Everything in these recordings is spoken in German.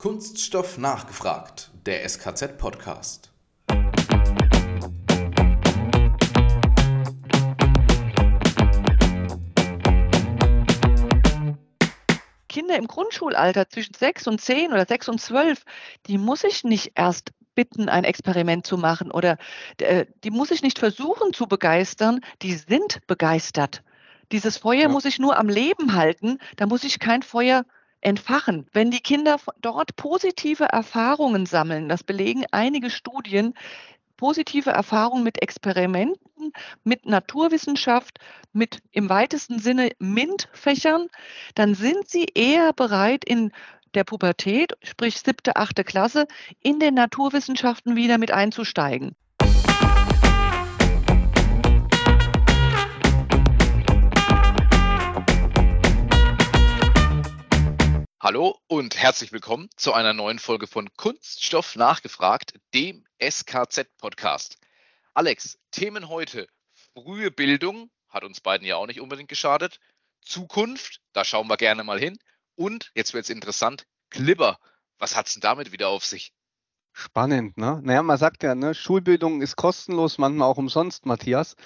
Kunststoff nachgefragt, der SKZ-Podcast. Kinder im Grundschulalter zwischen sechs und zehn oder sechs und zwölf, die muss ich nicht erst bitten, ein Experiment zu machen oder äh, die muss ich nicht versuchen zu begeistern, die sind begeistert. Dieses Feuer ja. muss ich nur am Leben halten, da muss ich kein Feuer entfachen. Wenn die Kinder dort positive Erfahrungen sammeln, das belegen einige Studien, positive Erfahrungen mit Experimenten, mit Naturwissenschaft, mit im weitesten Sinne MINT-Fächern, dann sind sie eher bereit, in der Pubertät, sprich siebte, achte Klasse, in den Naturwissenschaften wieder mit einzusteigen. Hallo und herzlich willkommen zu einer neuen Folge von Kunststoff nachgefragt, dem SKZ-Podcast. Alex, Themen heute. Frühe Bildung, hat uns beiden ja auch nicht unbedingt geschadet. Zukunft, da schauen wir gerne mal hin. Und, jetzt wird es interessant, Glibber. Was hat es denn damit wieder auf sich? Spannend, ne? Naja, man sagt ja, ne, Schulbildung ist kostenlos, manchmal auch umsonst, Matthias.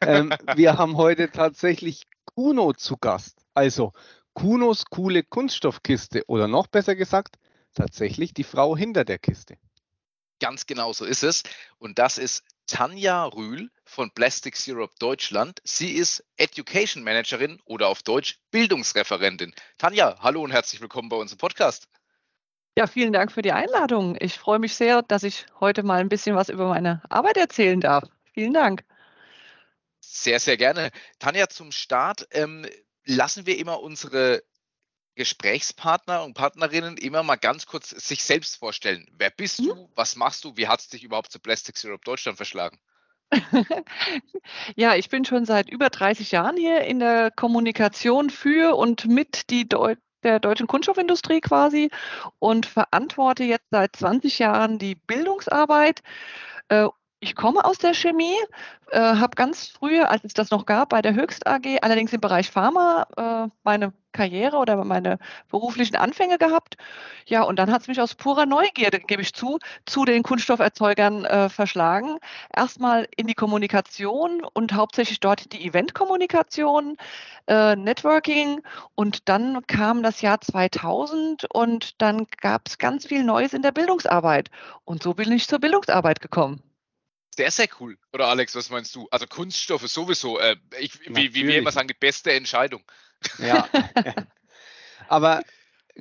Ähm, wir haben heute tatsächlich Kuno zu Gast. Also Kunos coole Kunststoffkiste oder noch besser gesagt, tatsächlich die Frau hinter der Kiste. Ganz genau so ist es. Und das ist Tanja Rühl von Plastics Europe Deutschland. Sie ist Education Managerin oder auf Deutsch Bildungsreferentin. Tanja, hallo und herzlich willkommen bei uns im Podcast. Ja, vielen Dank für die Einladung. Ich freue mich sehr, dass ich heute mal ein bisschen was über meine Arbeit erzählen darf. Vielen Dank. Sehr, sehr gerne. Tanja, zum Start. Ähm, lassen wir immer unsere Gesprächspartner und Partnerinnen immer mal ganz kurz sich selbst vorstellen. Wer bist mhm. du? Was machst du? Wie hat es dich überhaupt zu Plastics Europe Deutschland verschlagen? ja, ich bin schon seit über 30 Jahren hier in der Kommunikation für und mit die Deu der deutschen Kunststoffindustrie quasi und verantworte jetzt seit 20 Jahren die Bildungsarbeit äh, ich komme aus der Chemie, äh, habe ganz früh, als es das noch gab, bei der Höchst AG, allerdings im Bereich Pharma, äh, meine Karriere oder meine beruflichen Anfänge gehabt. Ja, und dann hat es mich aus purer Neugierde, gebe ich zu, zu den Kunststofferzeugern äh, verschlagen. Erstmal in die Kommunikation und hauptsächlich dort die Eventkommunikation, äh, Networking. Und dann kam das Jahr 2000 und dann gab es ganz viel Neues in der Bildungsarbeit. Und so bin ich zur Bildungsarbeit gekommen. Sehr, sehr cool. Oder Alex, was meinst du? Also Kunststoffe sowieso, äh, ich, wie, wie wir immer sagen, die beste Entscheidung. Ja. Aber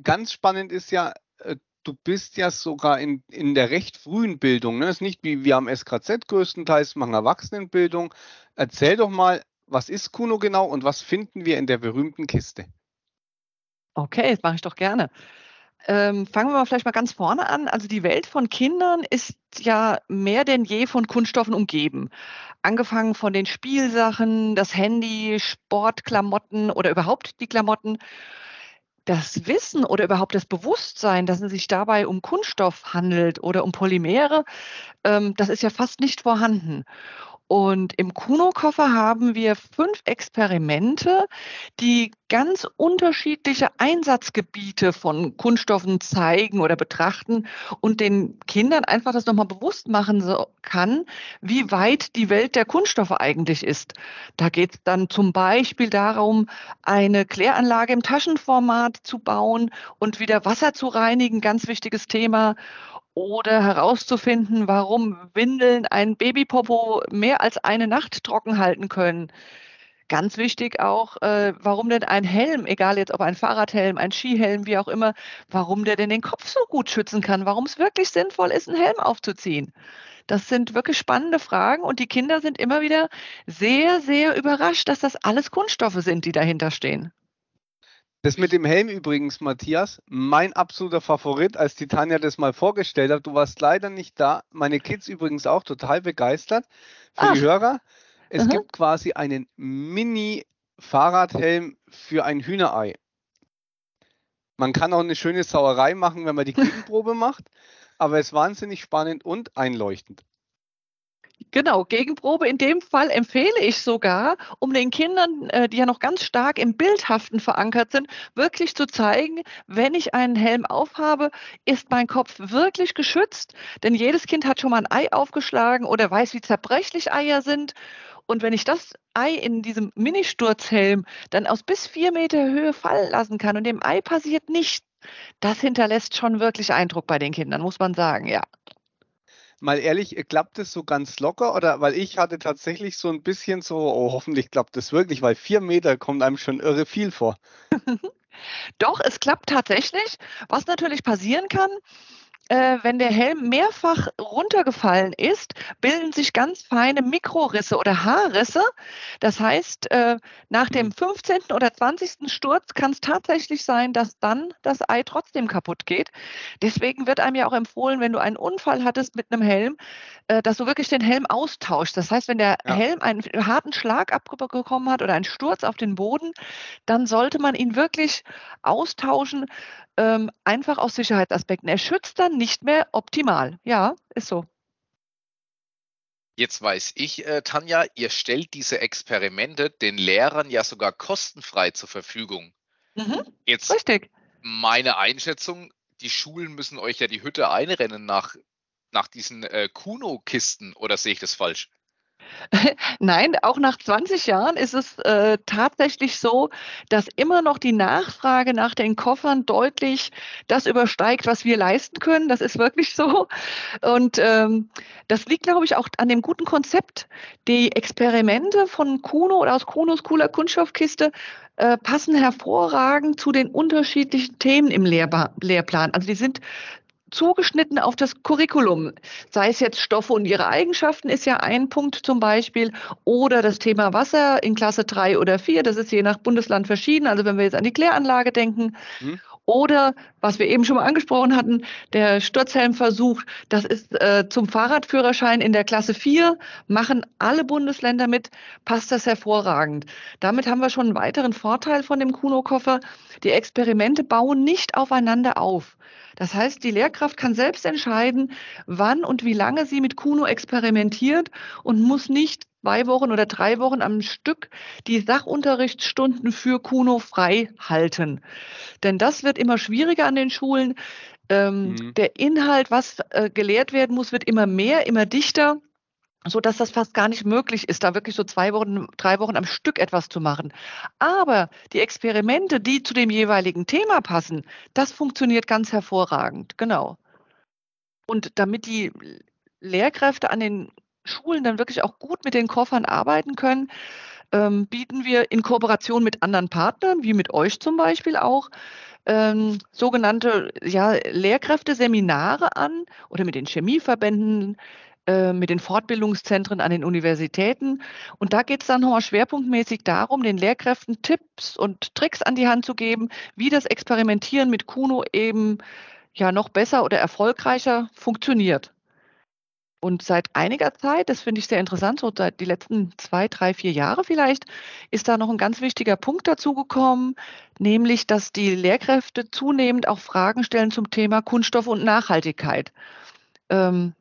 ganz spannend ist ja, äh, du bist ja sogar in, in der recht frühen Bildung. Ne? Das ist nicht wie wir am SKZ größtenteils machen Erwachsenenbildung. Erzähl doch mal, was ist Kuno genau und was finden wir in der berühmten Kiste? Okay, das mache ich doch gerne. Ähm, fangen wir mal vielleicht mal ganz vorne an. Also die Welt von Kindern ist ja mehr denn je von Kunststoffen umgeben. Angefangen von den Spielsachen, das Handy, Sportklamotten oder überhaupt die Klamotten. Das Wissen oder überhaupt das Bewusstsein, dass es sich dabei um Kunststoff handelt oder um Polymere, ähm, das ist ja fast nicht vorhanden. Und im Kuno-Koffer haben wir fünf Experimente, die ganz unterschiedliche Einsatzgebiete von Kunststoffen zeigen oder betrachten und den Kindern einfach das nochmal bewusst machen kann, wie weit die Welt der Kunststoffe eigentlich ist. Da geht es dann zum Beispiel darum, eine Kläranlage im Taschenformat zu bauen und wieder Wasser zu reinigen, ganz wichtiges Thema oder herauszufinden, warum Windeln ein Babypopo mehr als eine Nacht trocken halten können. Ganz wichtig auch, äh, warum denn ein Helm, egal jetzt ob ein Fahrradhelm, ein Skihelm, wie auch immer, warum der denn den Kopf so gut schützen kann, warum es wirklich sinnvoll ist, einen Helm aufzuziehen. Das sind wirklich spannende Fragen und die Kinder sind immer wieder sehr, sehr überrascht, dass das alles Kunststoffe sind, die dahinter stehen. Das mit dem Helm übrigens, Matthias, mein absoluter Favorit, als die Tanja das mal vorgestellt hat. Du warst leider nicht da. Meine Kids übrigens auch total begeistert. Für Ach. die Hörer, es mhm. gibt quasi einen Mini-Fahrradhelm für ein Hühnerei. Man kann auch eine schöne Sauerei machen, wenn man die Gegenprobe macht, aber es ist wahnsinnig spannend und einleuchtend. Genau, Gegenprobe in dem Fall empfehle ich sogar, um den Kindern, äh, die ja noch ganz stark im Bildhaften verankert sind, wirklich zu zeigen, wenn ich einen Helm aufhabe, ist mein Kopf wirklich geschützt. Denn jedes Kind hat schon mal ein Ei aufgeschlagen oder weiß, wie zerbrechlich Eier sind. Und wenn ich das Ei in diesem Ministurzhelm dann aus bis vier Meter Höhe fallen lassen kann und dem Ei passiert nichts, das hinterlässt schon wirklich Eindruck bei den Kindern, muss man sagen, ja mal ehrlich, klappt das so ganz locker? Oder weil ich hatte tatsächlich so ein bisschen so, oh, hoffentlich klappt das wirklich, weil vier Meter kommt einem schon irre viel vor. Doch, es klappt tatsächlich. Was natürlich passieren kann, äh, wenn der Helm mehrfach runtergefallen ist, bilden sich ganz feine Mikrorisse oder Haarrisse. Das heißt, äh, nach dem 15. Mhm. oder 20. Sturz kann es tatsächlich sein, dass dann das Ei trotzdem kaputt geht. Deswegen wird einem ja auch empfohlen, wenn du einen Unfall hattest mit einem Helm, äh, dass du wirklich den Helm austauschst. Das heißt, wenn der ja. Helm einen harten Schlag abbekommen hat oder einen Sturz auf den Boden, dann sollte man ihn wirklich austauschen, ähm, einfach aus Sicherheitsaspekten. Er schützt dann nicht mehr optimal. Ja, ist so. Jetzt weiß ich, äh, Tanja, ihr stellt diese Experimente den Lehrern ja sogar kostenfrei zur Verfügung. Mhm, Jetzt richtig. meine Einschätzung, die Schulen müssen euch ja die Hütte einrennen nach, nach diesen äh, Kuno-Kisten oder sehe ich das falsch? Nein, auch nach 20 Jahren ist es äh, tatsächlich so, dass immer noch die Nachfrage nach den Koffern deutlich das übersteigt, was wir leisten können. Das ist wirklich so. Und ähm, das liegt, glaube ich, auch an dem guten Konzept. Die Experimente von Kuno oder aus Kunos cooler Kunststoffkiste äh, passen hervorragend zu den unterschiedlichen Themen im Lehrba Lehrplan. Also die sind zugeschnitten auf das Curriculum. Sei es jetzt Stoffe und ihre Eigenschaften ist ja ein Punkt zum Beispiel oder das Thema Wasser in Klasse 3 oder 4, das ist je nach Bundesland verschieden. Also wenn wir jetzt an die Kläranlage denken. Mhm. Oder, was wir eben schon mal angesprochen hatten, der Sturzhelmversuch, das ist äh, zum Fahrradführerschein in der Klasse 4, machen alle Bundesländer mit, passt das hervorragend. Damit haben wir schon einen weiteren Vorteil von dem Kuno-Koffer. Die Experimente bauen nicht aufeinander auf. Das heißt, die Lehrkraft kann selbst entscheiden, wann und wie lange sie mit Kuno experimentiert und muss nicht zwei Wochen oder drei Wochen am Stück die Sachunterrichtsstunden für Kuno frei halten. Denn das wird immer schwieriger an den Schulen. Ähm, mhm. Der Inhalt, was äh, gelehrt werden muss, wird immer mehr, immer dichter so dass das fast gar nicht möglich ist, da wirklich so zwei Wochen, drei Wochen am Stück etwas zu machen. Aber die Experimente, die zu dem jeweiligen Thema passen, das funktioniert ganz hervorragend, genau. Und damit die Lehrkräfte an den Schulen dann wirklich auch gut mit den Koffern arbeiten können, ähm, bieten wir in Kooperation mit anderen Partnern, wie mit euch zum Beispiel auch, ähm, sogenannte ja, Lehrkräfteseminare an oder mit den Chemieverbänden, äh, mit den Fortbildungszentren an den Universitäten. Und da geht es dann nochmal schwerpunktmäßig darum, den Lehrkräften Tipps und Tricks an die Hand zu geben, wie das Experimentieren mit Kuno eben ja noch besser oder erfolgreicher funktioniert. Und seit einiger Zeit, das finde ich sehr interessant, so seit die letzten zwei, drei, vier Jahre vielleicht, ist da noch ein ganz wichtiger Punkt dazugekommen, nämlich, dass die Lehrkräfte zunehmend auch Fragen stellen zum Thema Kunststoff und Nachhaltigkeit. Ähm,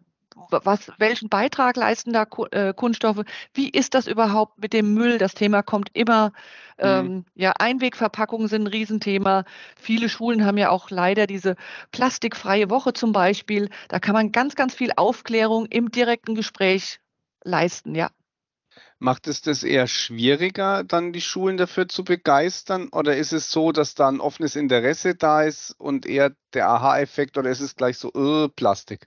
was, welchen Beitrag leisten da äh, Kunststoffe? Wie ist das überhaupt mit dem Müll? Das Thema kommt immer. Mhm. Ähm, ja, Einwegverpackungen sind ein Riesenthema. Viele Schulen haben ja auch leider diese plastikfreie Woche zum Beispiel. Da kann man ganz, ganz viel Aufklärung im direkten Gespräch leisten, ja. Macht es das eher schwieriger, dann die Schulen dafür zu begeistern? Oder ist es so, dass da ein offenes Interesse da ist und eher der Aha-Effekt oder ist es gleich so, äh, Plastik?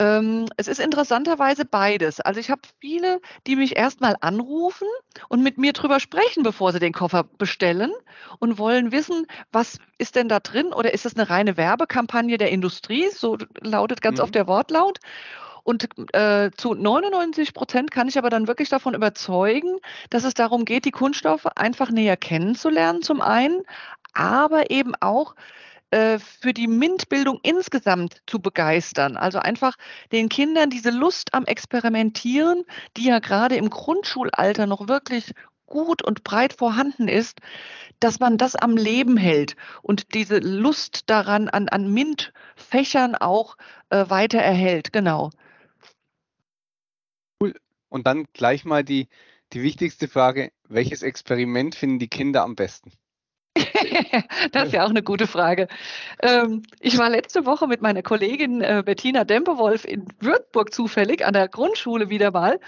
Ähm, es ist interessanterweise beides. Also ich habe viele, die mich erstmal anrufen und mit mir drüber sprechen, bevor sie den Koffer bestellen und wollen wissen, was ist denn da drin oder ist es eine reine Werbekampagne der Industrie? So lautet ganz mhm. oft der Wortlaut. Und äh, zu 99 Prozent kann ich aber dann wirklich davon überzeugen, dass es darum geht, die Kunststoffe einfach näher kennenzulernen, zum einen, aber eben auch für die MINT-Bildung insgesamt zu begeistern. Also einfach den Kindern diese Lust am Experimentieren, die ja gerade im Grundschulalter noch wirklich gut und breit vorhanden ist, dass man das am Leben hält und diese Lust daran an, an MINT-Fächern auch äh, weiter erhält. Genau. Und dann gleich mal die, die wichtigste Frage, welches Experiment finden die Kinder am besten? das ist ja auch eine gute Frage. Ähm, ich war letzte Woche mit meiner Kollegin äh, Bettina Dempewolf in Würzburg zufällig an der Grundschule wieder mal.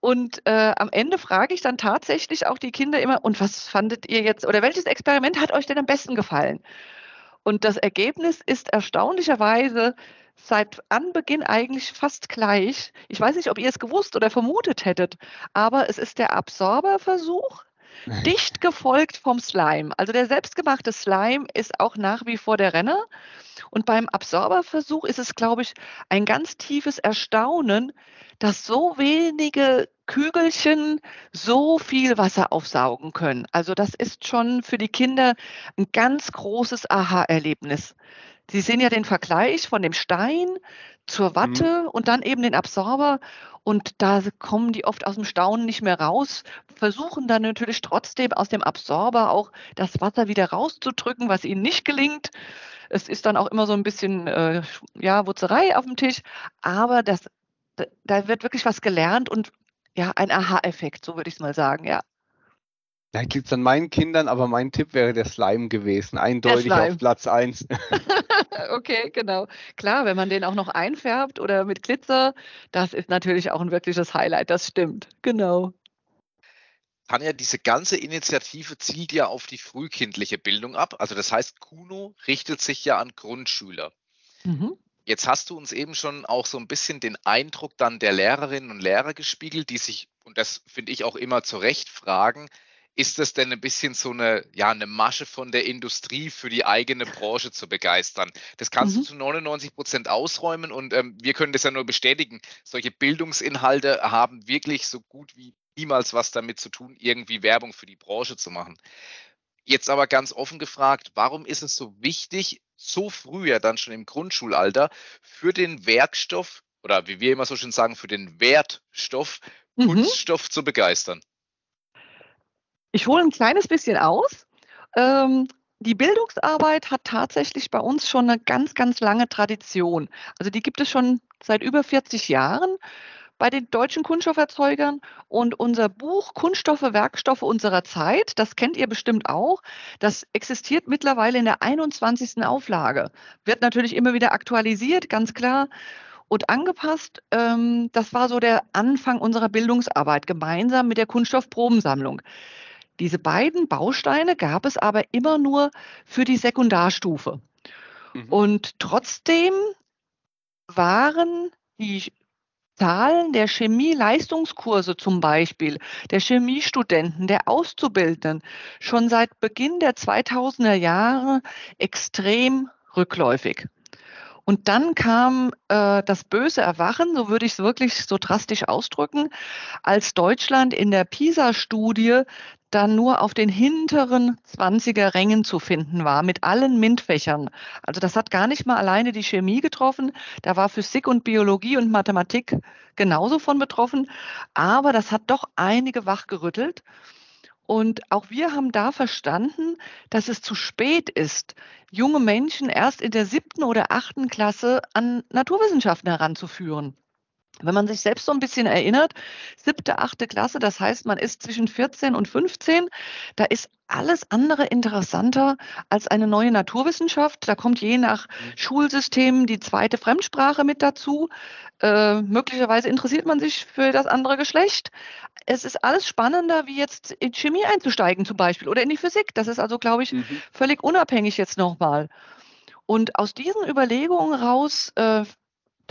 Und äh, am Ende frage ich dann tatsächlich auch die Kinder immer, und was fandet ihr jetzt, oder welches Experiment hat euch denn am besten gefallen? Und das Ergebnis ist erstaunlicherweise seit Anbeginn eigentlich fast gleich. Ich weiß nicht, ob ihr es gewusst oder vermutet hättet, aber es ist der Absorberversuch, dicht gefolgt vom Slime. Also der selbstgemachte Slime ist auch nach wie vor der Renner. Und beim Absorberversuch ist es, glaube ich, ein ganz tiefes Erstaunen, dass so wenige Kügelchen so viel Wasser aufsaugen können. Also das ist schon für die Kinder ein ganz großes Aha-Erlebnis. Sie sehen ja den Vergleich von dem Stein zur mhm. Watte mhm. und dann eben den Absorber. Und da kommen die oft aus dem Staunen nicht mehr raus, versuchen dann natürlich trotzdem aus dem Absorber auch das Wasser wieder rauszudrücken, was ihnen nicht gelingt. Es ist dann auch immer so ein bisschen äh, ja, Wutzerei auf dem Tisch, aber das, da wird wirklich was gelernt und ja, ein Aha-Effekt, so würde ich es mal sagen, ja. Vielleicht liegt es an meinen Kindern, aber mein Tipp wäre der Slime gewesen. Eindeutig Slime. auf Platz 1. okay, genau. Klar, wenn man den auch noch einfärbt oder mit Glitzer, das ist natürlich auch ein wirkliches Highlight. Das stimmt. Genau. Tanja, diese ganze Initiative zielt ja auf die frühkindliche Bildung ab. Also das heißt, Kuno richtet sich ja an Grundschüler. Mhm. Jetzt hast du uns eben schon auch so ein bisschen den Eindruck dann der Lehrerinnen und Lehrer gespiegelt, die sich, und das finde ich auch immer zu Recht, fragen, ist das denn ein bisschen so eine, ja, eine Masche von der Industrie für die eigene Branche zu begeistern? Das kannst mhm. du zu 99 Prozent ausräumen und ähm, wir können das ja nur bestätigen. Solche Bildungsinhalte haben wirklich so gut wie niemals was damit zu tun, irgendwie Werbung für die Branche zu machen. Jetzt aber ganz offen gefragt, warum ist es so wichtig, so früher dann schon im Grundschulalter für den Werkstoff oder wie wir immer so schön sagen, für den Wertstoff mhm. Kunststoff zu begeistern? Ich hole ein kleines bisschen aus. Ähm, die Bildungsarbeit hat tatsächlich bei uns schon eine ganz, ganz lange Tradition. Also die gibt es schon seit über 40 Jahren bei den deutschen Kunststofferzeugern. Und unser Buch Kunststoffe, Werkstoffe unserer Zeit, das kennt ihr bestimmt auch, das existiert mittlerweile in der 21. Auflage. Wird natürlich immer wieder aktualisiert, ganz klar. Und angepasst, ähm, das war so der Anfang unserer Bildungsarbeit, gemeinsam mit der Kunststoffprobensammlung. Diese beiden Bausteine gab es aber immer nur für die Sekundarstufe. Mhm. Und trotzdem waren die Zahlen der Chemie-Leistungskurse zum Beispiel, der Chemiestudenten, der Auszubildenden schon seit Beginn der 2000er Jahre extrem rückläufig. Und dann kam äh, das böse Erwachen, so würde ich es wirklich so drastisch ausdrücken, als Deutschland in der PISA-Studie dann nur auf den hinteren 20er Rängen zu finden war, mit allen MINT-Fächern. Also das hat gar nicht mal alleine die Chemie getroffen, da war Physik und Biologie und Mathematik genauso von betroffen, aber das hat doch einige wachgerüttelt. Und auch wir haben da verstanden, dass es zu spät ist, junge Menschen erst in der siebten oder achten Klasse an Naturwissenschaften heranzuführen. Wenn man sich selbst so ein bisschen erinnert, siebte, achte Klasse, das heißt, man ist zwischen 14 und 15, da ist alles andere interessanter als eine neue Naturwissenschaft. Da kommt je nach mhm. Schulsystem die zweite Fremdsprache mit dazu. Äh, möglicherweise interessiert man sich für das andere Geschlecht. Es ist alles spannender, wie jetzt in Chemie einzusteigen zum Beispiel oder in die Physik. Das ist also, glaube ich, mhm. völlig unabhängig jetzt nochmal. Und aus diesen Überlegungen raus äh,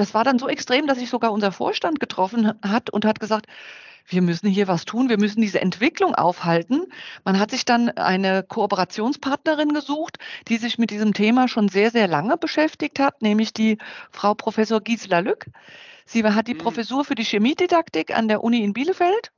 das war dann so extrem, dass sich sogar unser Vorstand getroffen hat und hat gesagt, wir müssen hier was tun, wir müssen diese Entwicklung aufhalten. Man hat sich dann eine Kooperationspartnerin gesucht, die sich mit diesem Thema schon sehr, sehr lange beschäftigt hat, nämlich die Frau Professor Gisela Lück. Sie hat die mhm. Professur für die Chemiedidaktik an der Uni in Bielefeld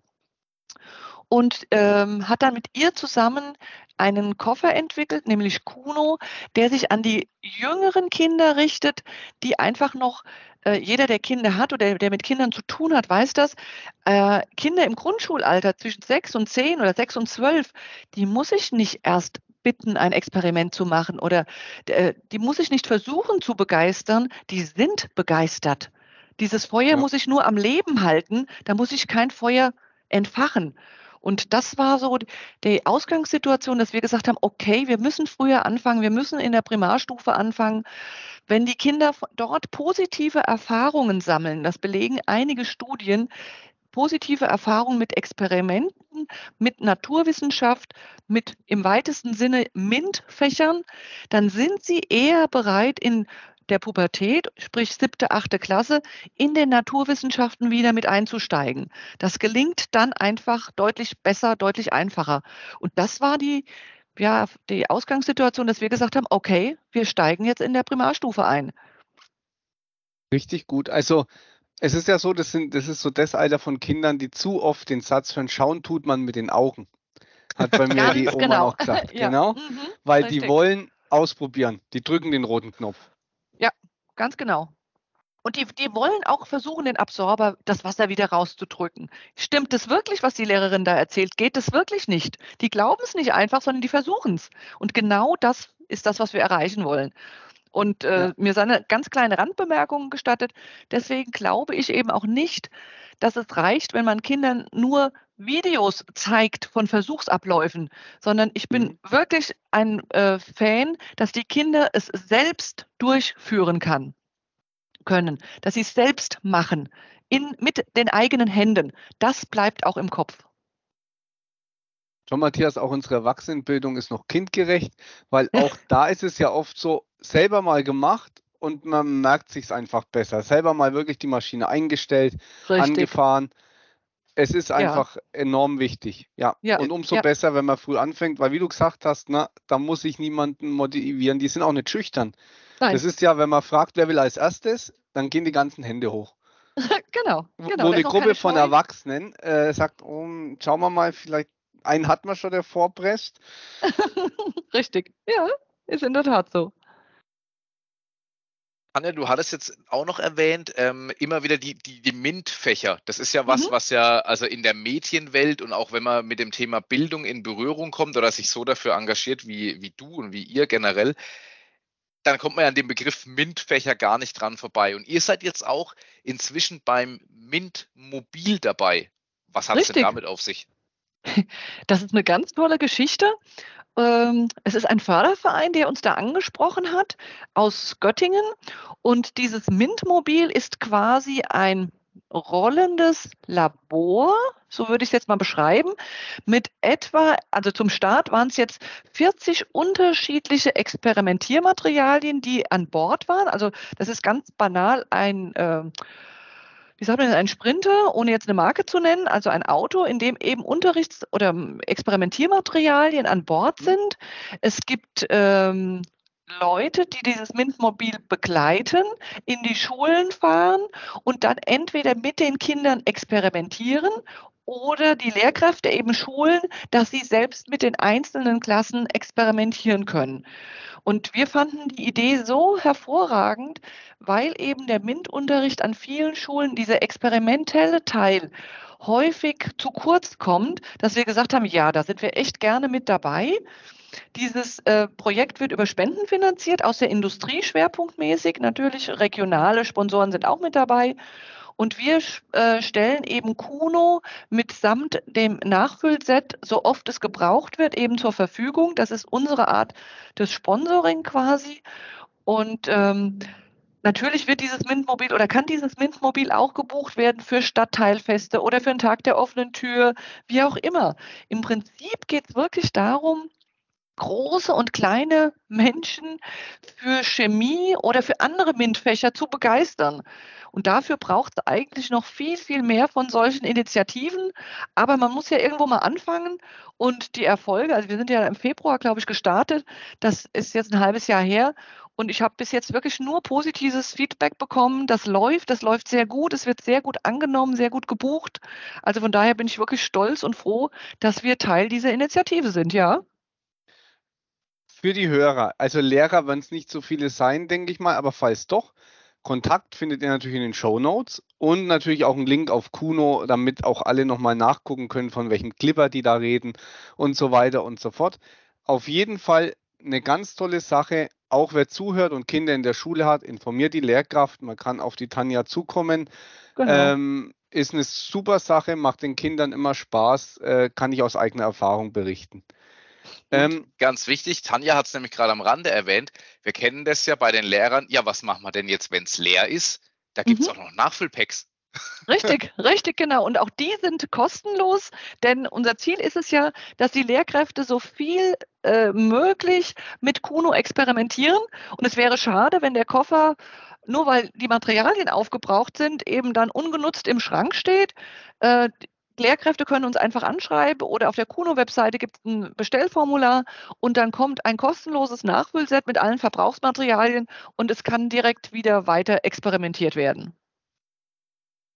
und ähm, hat dann mit ihr zusammen einen Koffer entwickelt, nämlich Kuno, der sich an die jüngeren Kinder richtet, die einfach noch, äh, jeder, der Kinder hat oder der mit Kindern zu tun hat, weiß das, äh, Kinder im Grundschulalter zwischen sechs und zehn oder sechs und zwölf, die muss ich nicht erst bitten, ein Experiment zu machen oder äh, die muss ich nicht versuchen zu begeistern, die sind begeistert. Dieses Feuer ja. muss ich nur am Leben halten, da muss ich kein Feuer entfachen. Und das war so die Ausgangssituation, dass wir gesagt haben, okay, wir müssen früher anfangen, wir müssen in der Primarstufe anfangen. Wenn die Kinder dort positive Erfahrungen sammeln, das belegen einige Studien, positive Erfahrungen mit Experimenten, mit Naturwissenschaft, mit im weitesten Sinne MINT-Fächern, dann sind sie eher bereit, in der Pubertät, sprich siebte, achte Klasse, in den Naturwissenschaften wieder mit einzusteigen. Das gelingt dann einfach deutlich besser, deutlich einfacher. Und das war die, ja, die Ausgangssituation, dass wir gesagt haben, okay, wir steigen jetzt in der Primarstufe ein. Richtig gut. Also es ist ja so, das, sind, das ist so das Alter von Kindern, die zu oft den Satz hören, schauen tut man mit den Augen. Hat bei mir die Oma genau. auch gesagt. ja. Genau. Mhm, weil richtig. die wollen ausprobieren. Die drücken den roten Knopf. Ja, ganz genau. Und die, die wollen auch versuchen, den Absorber, das Wasser wieder rauszudrücken. Stimmt es wirklich, was die Lehrerin da erzählt? Geht es wirklich nicht? Die glauben es nicht einfach, sondern die versuchen es. Und genau das ist das, was wir erreichen wollen. Und äh, ja. mir seine ganz kleine Randbemerkung gestattet. Deswegen glaube ich eben auch nicht, dass es reicht, wenn man Kindern nur Videos zeigt von Versuchsabläufen, sondern ich bin mhm. wirklich ein äh, Fan, dass die Kinder es selbst durchführen kann, können, dass sie es selbst machen, in, mit den eigenen Händen. Das bleibt auch im Kopf. John Matthias, auch unsere Erwachsenenbildung ist noch kindgerecht, weil auch da ist es ja oft so, selber mal gemacht und man merkt sich einfach besser. Selber mal wirklich die Maschine eingestellt, Richtig. angefahren. Es ist einfach ja. enorm wichtig. Ja. ja. Und umso ja. besser, wenn man früh anfängt, weil wie du gesagt hast, na, da muss ich niemanden motivieren. Die sind auch nicht schüchtern. Nein. Das ist ja, wenn man fragt, wer will als erstes, dann gehen die ganzen Hände hoch. genau, genau. Wo eine Gruppe von Erwachsenen äh, sagt, oh, schauen wir mal, vielleicht einen hat man schon, der vorpresst. Richtig, ja, ist in der Tat so. Anja, du hattest jetzt auch noch erwähnt, ähm, immer wieder die, die, die MINT-Fächer. Das ist ja was, mhm. was ja also in der Medienwelt und auch wenn man mit dem Thema Bildung in Berührung kommt oder sich so dafür engagiert wie, wie du und wie ihr generell, dann kommt man ja an dem Begriff MINT-Fächer gar nicht dran vorbei. Und ihr seid jetzt auch inzwischen beim MINT-Mobil dabei. Was hat es denn damit auf sich? Das ist eine ganz tolle Geschichte. Ähm, es ist ein Förderverein, der uns da angesprochen hat aus Göttingen. Und dieses MINT-Mobil ist quasi ein rollendes Labor, so würde ich es jetzt mal beschreiben, mit etwa, also zum Start waren es jetzt 40 unterschiedliche Experimentiermaterialien, die an Bord waren. Also das ist ganz banal ein äh, wie sagt man, ein Sprinter, ohne jetzt eine Marke zu nennen, also ein Auto, in dem eben Unterrichts- oder Experimentiermaterialien an Bord mhm. sind. Es gibt ähm, Leute, die dieses MINT-Mobil begleiten, in die Schulen fahren und dann entweder mit den Kindern experimentieren oder die Lehrkräfte eben schulen, dass sie selbst mit den einzelnen Klassen experimentieren können. Und wir fanden die Idee so hervorragend, weil eben der MINT-Unterricht an vielen Schulen, dieser experimentelle Teil, häufig zu kurz kommt, dass wir gesagt haben, ja, da sind wir echt gerne mit dabei. Dieses äh, Projekt wird über Spenden finanziert, aus der Industrie schwerpunktmäßig. Natürlich regionale Sponsoren sind auch mit dabei. Und wir äh, stellen eben Kuno mitsamt dem Nachfüllset, so oft es gebraucht wird, eben zur Verfügung. Das ist unsere Art des Sponsoring quasi. Und ähm, Natürlich wird dieses MINT-Mobil oder kann dieses MINT-Mobil auch gebucht werden für Stadtteilfeste oder für einen Tag der offenen Tür, wie auch immer. Im Prinzip geht es wirklich darum, große und kleine Menschen für Chemie oder für andere MINT-Fächer zu begeistern. Und dafür braucht es eigentlich noch viel, viel mehr von solchen Initiativen. Aber man muss ja irgendwo mal anfangen und die Erfolge, also wir sind ja im Februar, glaube ich, gestartet. Das ist jetzt ein halbes Jahr her. Und ich habe bis jetzt wirklich nur positives Feedback bekommen. Das läuft, das läuft sehr gut, es wird sehr gut angenommen, sehr gut gebucht. Also von daher bin ich wirklich stolz und froh, dass wir Teil dieser Initiative sind, ja. Für die Hörer, also Lehrer werden es nicht so viele sein, denke ich mal, aber falls doch, Kontakt findet ihr natürlich in den Show Notes und natürlich auch einen Link auf Kuno, damit auch alle nochmal nachgucken können, von welchem Clipper die da reden und so weiter und so fort. Auf jeden Fall eine ganz tolle Sache, auch wer zuhört und Kinder in der Schule hat, informiert die Lehrkraft. Man kann auf die Tanja zukommen. Genau. Ähm, ist eine super Sache, macht den Kindern immer Spaß, äh, kann ich aus eigener Erfahrung berichten. Ähm, ganz wichtig, Tanja hat es nämlich gerade am Rande erwähnt, wir kennen das ja bei den Lehrern, ja, was machen wir denn jetzt, wenn es leer ist? Da gibt es mhm. auch noch Nachfüllpacks. Richtig, richtig, genau. Und auch die sind kostenlos, denn unser Ziel ist es ja, dass die Lehrkräfte so viel äh, möglich mit Kuno experimentieren. Und es wäre schade, wenn der Koffer, nur weil die Materialien aufgebraucht sind, eben dann ungenutzt im Schrank steht. Äh, Lehrkräfte können uns einfach anschreiben oder auf der Kuno-Webseite gibt es ein Bestellformular und dann kommt ein kostenloses Nachfüllset mit allen Verbrauchsmaterialien und es kann direkt wieder weiter experimentiert werden.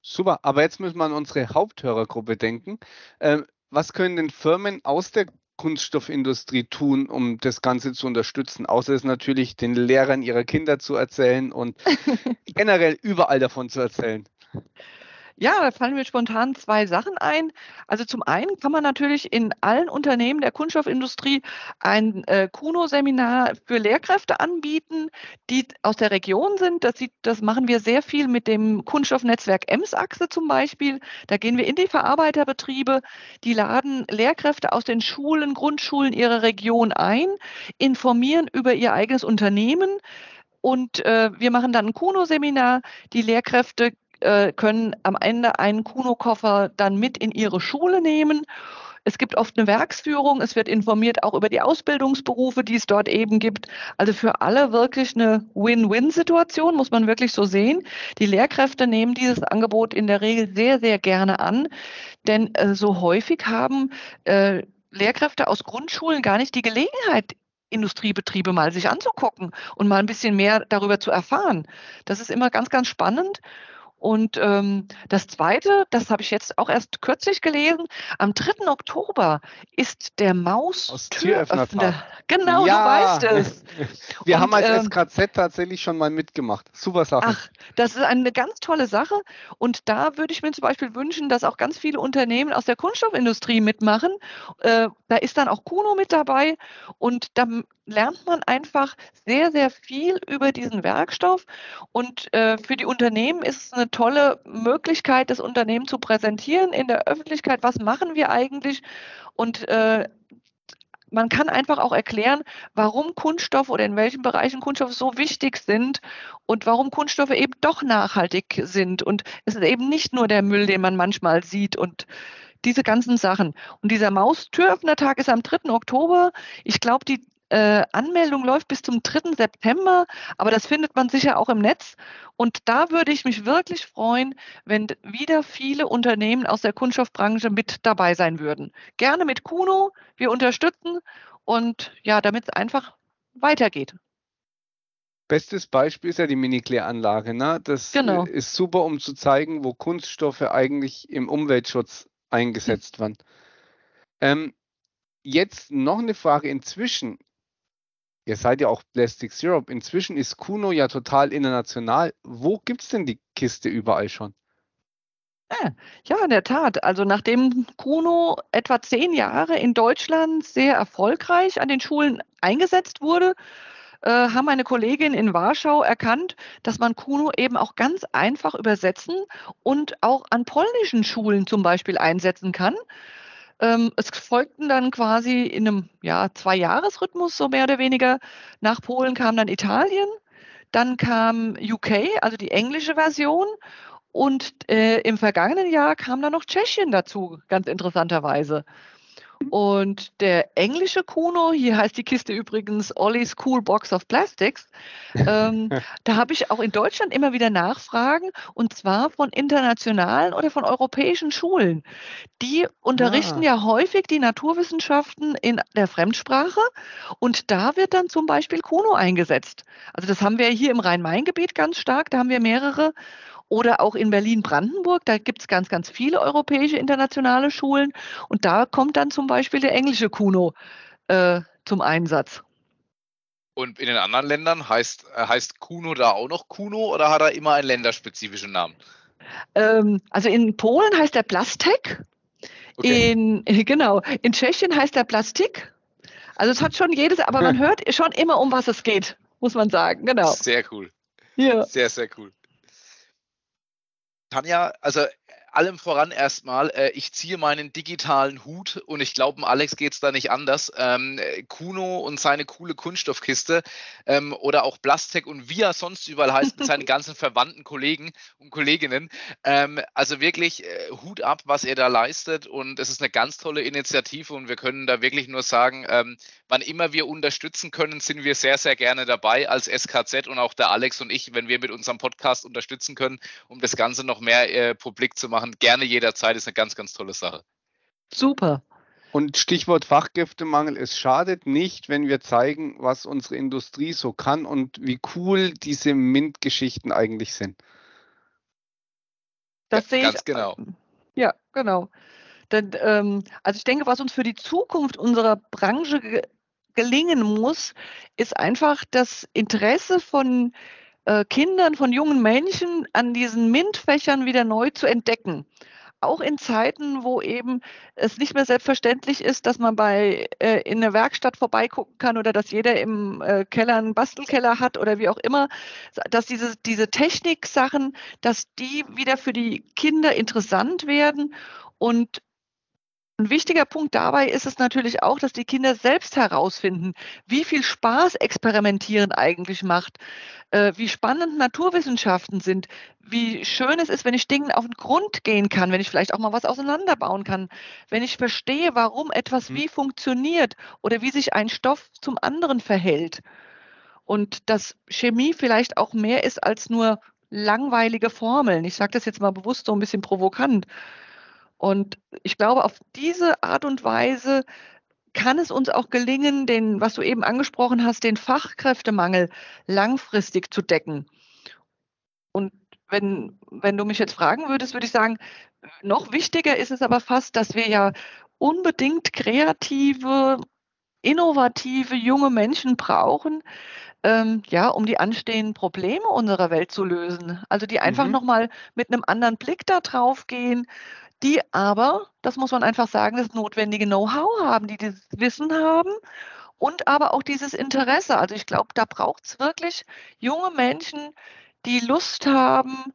Super, aber jetzt müssen wir an unsere Haupthörergruppe denken. Äh, was können denn Firmen aus der Kunststoffindustrie tun, um das Ganze zu unterstützen, außer es natürlich den Lehrern ihrer Kinder zu erzählen und generell überall davon zu erzählen? Ja, da fallen mir spontan zwei Sachen ein. Also zum einen kann man natürlich in allen Unternehmen der Kunststoffindustrie ein äh, Kuno-Seminar für Lehrkräfte anbieten, die aus der Region sind. Das, sieht, das machen wir sehr viel mit dem Kunststoffnetzwerk Ems-Achse zum Beispiel. Da gehen wir in die Verarbeiterbetriebe, die laden Lehrkräfte aus den Schulen, Grundschulen ihrer Region ein, informieren über ihr eigenes Unternehmen. Und äh, wir machen dann ein Kuno-Seminar. Die Lehrkräfte äh, können am Ende einen Kuno-Koffer dann mit in ihre Schule nehmen. Es gibt oft eine Werksführung, es wird informiert auch über die Ausbildungsberufe, die es dort eben gibt. Also für alle wirklich eine Win-Win-Situation, muss man wirklich so sehen. Die Lehrkräfte nehmen dieses Angebot in der Regel sehr, sehr gerne an, denn äh, so häufig haben äh, Lehrkräfte aus Grundschulen gar nicht die Gelegenheit, Industriebetriebe mal sich anzugucken und mal ein bisschen mehr darüber zu erfahren. Das ist immer ganz, ganz spannend. Und ähm, das Zweite, das habe ich jetzt auch erst kürzlich gelesen, am 3. Oktober ist der Maus-Türöffner. Genau, ja. du weißt es. Wir Und, haben als ähm, SKZ tatsächlich schon mal mitgemacht. Super Sache. Ach, das ist eine ganz tolle Sache. Und da würde ich mir zum Beispiel wünschen, dass auch ganz viele Unternehmen aus der Kunststoffindustrie mitmachen. Äh, da ist dann auch Kuno mit dabei. Und da lernt man einfach sehr, sehr viel über diesen Werkstoff. Und äh, für die Unternehmen ist es eine tolle Möglichkeit, das Unternehmen zu präsentieren in der Öffentlichkeit. Was machen wir eigentlich? Und äh, man kann einfach auch erklären, warum Kunststoffe oder in welchen Bereichen Kunststoffe so wichtig sind und warum Kunststoffe eben doch nachhaltig sind. Und es ist eben nicht nur der Müll, den man manchmal sieht und diese ganzen Sachen. Und dieser Maustüröffnertag ist am 3. Oktober. Ich glaube, die äh, Anmeldung läuft bis zum 3. September, aber das findet man sicher auch im Netz. Und da würde ich mich wirklich freuen, wenn wieder viele Unternehmen aus der Kunststoffbranche mit dabei sein würden. Gerne mit Kuno, wir unterstützen und ja, damit es einfach weitergeht. Bestes Beispiel ist ja die Mini-Kläranlage. Ne? Das genau. ist super, um zu zeigen, wo Kunststoffe eigentlich im Umweltschutz eingesetzt werden. Ähm, jetzt noch eine Frage. Inzwischen Ihr seid ja auch Plastics Europe. Inzwischen ist Kuno ja total international. Wo gibt es denn die Kiste überall schon? Ah, ja, in der Tat. Also nachdem Kuno etwa zehn Jahre in Deutschland sehr erfolgreich an den Schulen eingesetzt wurde, äh, haben meine Kollegin in Warschau erkannt, dass man Kuno eben auch ganz einfach übersetzen und auch an polnischen Schulen zum Beispiel einsetzen kann. Ähm, es folgten dann quasi in einem ja, Zwei-Jahres-Rhythmus, so mehr oder weniger. Nach Polen kam dann Italien, dann kam UK, also die englische Version. Und äh, im vergangenen Jahr kam dann noch Tschechien dazu, ganz interessanterweise. Und der englische Kuno, hier heißt die Kiste übrigens Ollie's Cool Box of Plastics, ähm, da habe ich auch in Deutschland immer wieder Nachfragen und zwar von internationalen oder von europäischen Schulen. Die unterrichten ah. ja häufig die Naturwissenschaften in der Fremdsprache und da wird dann zum Beispiel Kuno eingesetzt. Also das haben wir hier im Rhein-Main-Gebiet ganz stark, da haben wir mehrere oder auch in Berlin-Brandenburg, da gibt es ganz, ganz viele europäische internationale Schulen. Und da kommt dann zum Beispiel der englische Kuno äh, zum Einsatz. Und in den anderen Ländern heißt, äh, heißt Kuno da auch noch Kuno oder hat er immer einen länderspezifischen Namen? Ähm, also in Polen heißt er Plastek. Okay. In, genau, in Tschechien heißt er Plastik. Also es hat schon jedes, aber man hört schon immer, um was es geht. muss man sagen, genau. Sehr cool. Ja. Sehr, sehr cool. Tanja, also allem voran erstmal, äh, ich ziehe meinen digitalen Hut und ich glaube, Alex geht es da nicht anders. Ähm, Kuno und seine coole Kunststoffkiste ähm, oder auch Plastik und wie er sonst überall heißt, mit seinen ganzen verwandten Kollegen und Kolleginnen. Ähm, also wirklich äh, Hut ab, was er da leistet und es ist eine ganz tolle Initiative und wir können da wirklich nur sagen, ähm, wann immer wir unterstützen können, sind wir sehr, sehr gerne dabei als SKZ und auch der Alex und ich, wenn wir mit unserem Podcast unterstützen können, um das Ganze noch mehr äh, publik zu machen. Gerne jederzeit ist eine ganz, ganz tolle Sache. Super. Und Stichwort Fachkräftemangel, es schadet nicht, wenn wir zeigen, was unsere Industrie so kann und wie cool diese MINT-Geschichten eigentlich sind. Das ja, sehe ganz ich. genau. Ja, genau. Denn, ähm, also ich denke, was uns für die Zukunft unserer Branche ge gelingen muss, ist einfach das Interesse von äh, Kindern, von jungen Menschen an diesen MINT-Fächern wieder neu zu entdecken. Auch in Zeiten, wo eben es nicht mehr selbstverständlich ist, dass man bei äh, in der Werkstatt vorbeigucken kann oder dass jeder im äh, Keller einen Bastelkeller hat oder wie auch immer, dass diese, diese Techniksachen, dass die wieder für die Kinder interessant werden und ein wichtiger Punkt dabei ist es natürlich auch, dass die Kinder selbst herausfinden, wie viel Spaß Experimentieren eigentlich macht, äh, wie spannend Naturwissenschaften sind, wie schön es ist, wenn ich Dingen auf den Grund gehen kann, wenn ich vielleicht auch mal was auseinanderbauen kann, wenn ich verstehe, warum etwas Mhm. wie funktioniert oder wie sich ein Stoff zum anderen verhält. Und dass Chemie vielleicht auch mehr ist als nur langweilige Formeln. Ich sage das jetzt mal bewusst so ein bisschen provokant. Und ich glaube, auf diese Art und Weise kann es uns auch gelingen, den, was du eben angesprochen hast, den Fachkräftemangel langfristig zu decken. Und wenn, wenn du mich jetzt fragen würdest, würde ich sagen, noch wichtiger ist es aber fast, dass wir ja unbedingt kreative, innovative junge Menschen brauchen, ähm, ja, um die anstehenden Probleme unserer Welt zu lösen. Also die einfach Mhm. nochmal mit einem anderen Blick da drauf gehen, die aber, das muss man einfach sagen, das notwendige Know-how haben, die dieses Wissen haben und aber auch dieses Interesse. Also ich glaube, da braucht es wirklich junge Menschen, die Lust haben,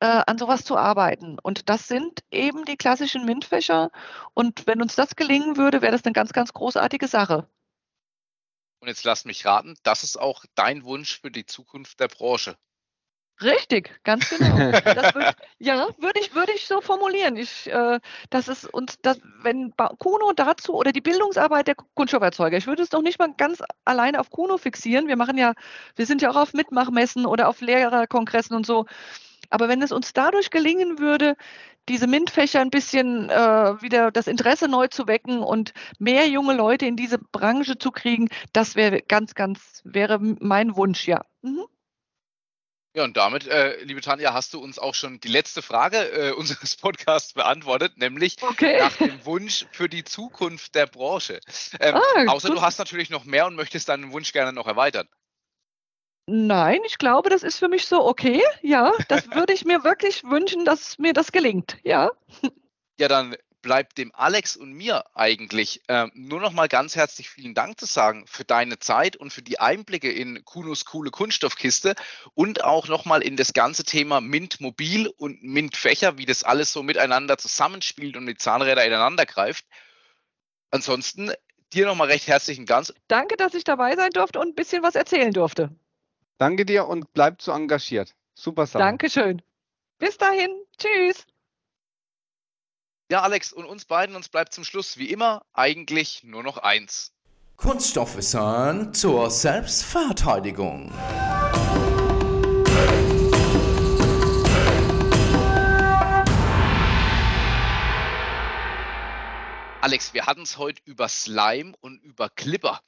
äh, an sowas zu arbeiten. Und das sind eben die klassischen MINT-Fächer. Und wenn uns das gelingen würde, wäre das eine ganz, ganz großartige Sache. Und jetzt lass mich raten, das ist auch dein Wunsch für die Zukunft der Branche. Richtig, ganz genau. Das würd, ja, würde ich, würde ich so formulieren. Ich, äh, das ist uns, das, wenn Ba- Kuno dazu oder die Bildungsarbeit der Kunststofferzeuger, ich würde es doch nicht mal ganz alleine auf Kuno fixieren. Wir machen ja, wir sind ja auch auf Mitmachmessen oder auf Lehrerkongressen und so. Aber wenn es uns dadurch gelingen würde, diese MINT-Fächer ein bisschen äh, wieder das Interesse neu zu wecken und mehr junge Leute in diese Branche zu kriegen, das wäre ganz, ganz, wäre mein Wunsch, ja. Mhm. Ja, und damit, äh, liebe Tanja, hast du uns auch schon die letzte Frage äh, unseres Podcasts beantwortet, nämlich Okay. nach dem Wunsch für die Zukunft der Branche. Ähm, Ah, außer gut. du hast natürlich noch mehr und möchtest deinen Wunsch gerne noch erweitern. Nein, ich glaube, das ist für mich so okay. Ja, das würde ich mir wirklich wünschen, dass mir das gelingt. Ja. Ja, dann bleibt dem Alex und mir eigentlich ähm, nur noch mal ganz herzlich vielen Dank zu sagen für deine Zeit und für die Einblicke in Kunos coole Kunststoffkiste und auch noch mal in das ganze Thema Mint Mobil und Mint Fächer, wie das alles so miteinander zusammenspielt und die Zahnräder ineinander greift. Ansonsten dir noch mal recht herzlichen Dank. Danke, dass ich dabei sein durfte und ein bisschen was erzählen durfte. Danke dir und bleib so engagiert. Super Sache. Dankeschön. Bis dahin. Tschüss. Ja, Alex, und uns beiden, uns bleibt zum Schluss wie immer eigentlich nur noch eins. Kunststoffwissen zur Selbstverteidigung. Alex, wir hatten es heute über Slime und über Clipper.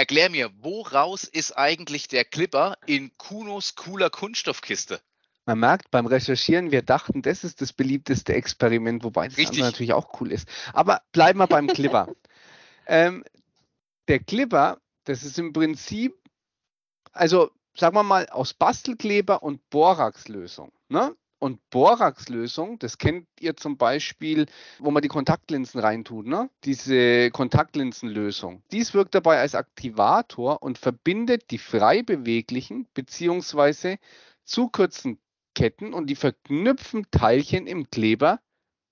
Erklär mir, woraus ist eigentlich der Clipper in Kunos cooler Kunststoffkiste? Man merkt beim Recherchieren, wir dachten, das ist das beliebteste Experiment, wobei das Richtig. andere natürlich auch cool ist. Aber bleiben wir beim Clipper. ähm, der Clipper, das ist im Prinzip, also sagen wir mal, aus Bastelkleber und Boraxlösung. Ne? Und Borax-Lösung, das kennt ihr zum Beispiel, wo man die Kontaktlinsen reintut, ne? diese Kontaktlinsenlösung. Dies wirkt dabei als Aktivator und verbindet die frei beweglichen bzw. zu kurzen Ketten und die verknüpfen Teilchen im Kleber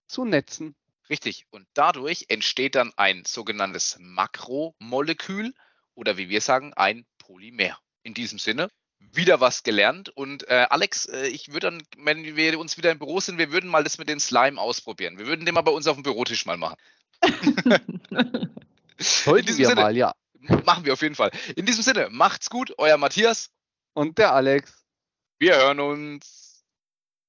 zu Netzen. Richtig. Und dadurch entsteht dann ein sogenanntes Makromolekül oder wie wir sagen, ein Polymer. In diesem Sinne, wieder was gelernt. Und äh, Alex, äh, ich würde dann, wenn wir uns wieder im Büro sind, wir würden mal das mit dem Slime ausprobieren. Wir würden den mal bei uns auf dem Bürotisch mal machen. Sollten wir Sinne, mal, ja. Machen wir auf jeden Fall. In diesem Sinne, macht's gut, euer Matthias. Und der Alex. Wir hören uns.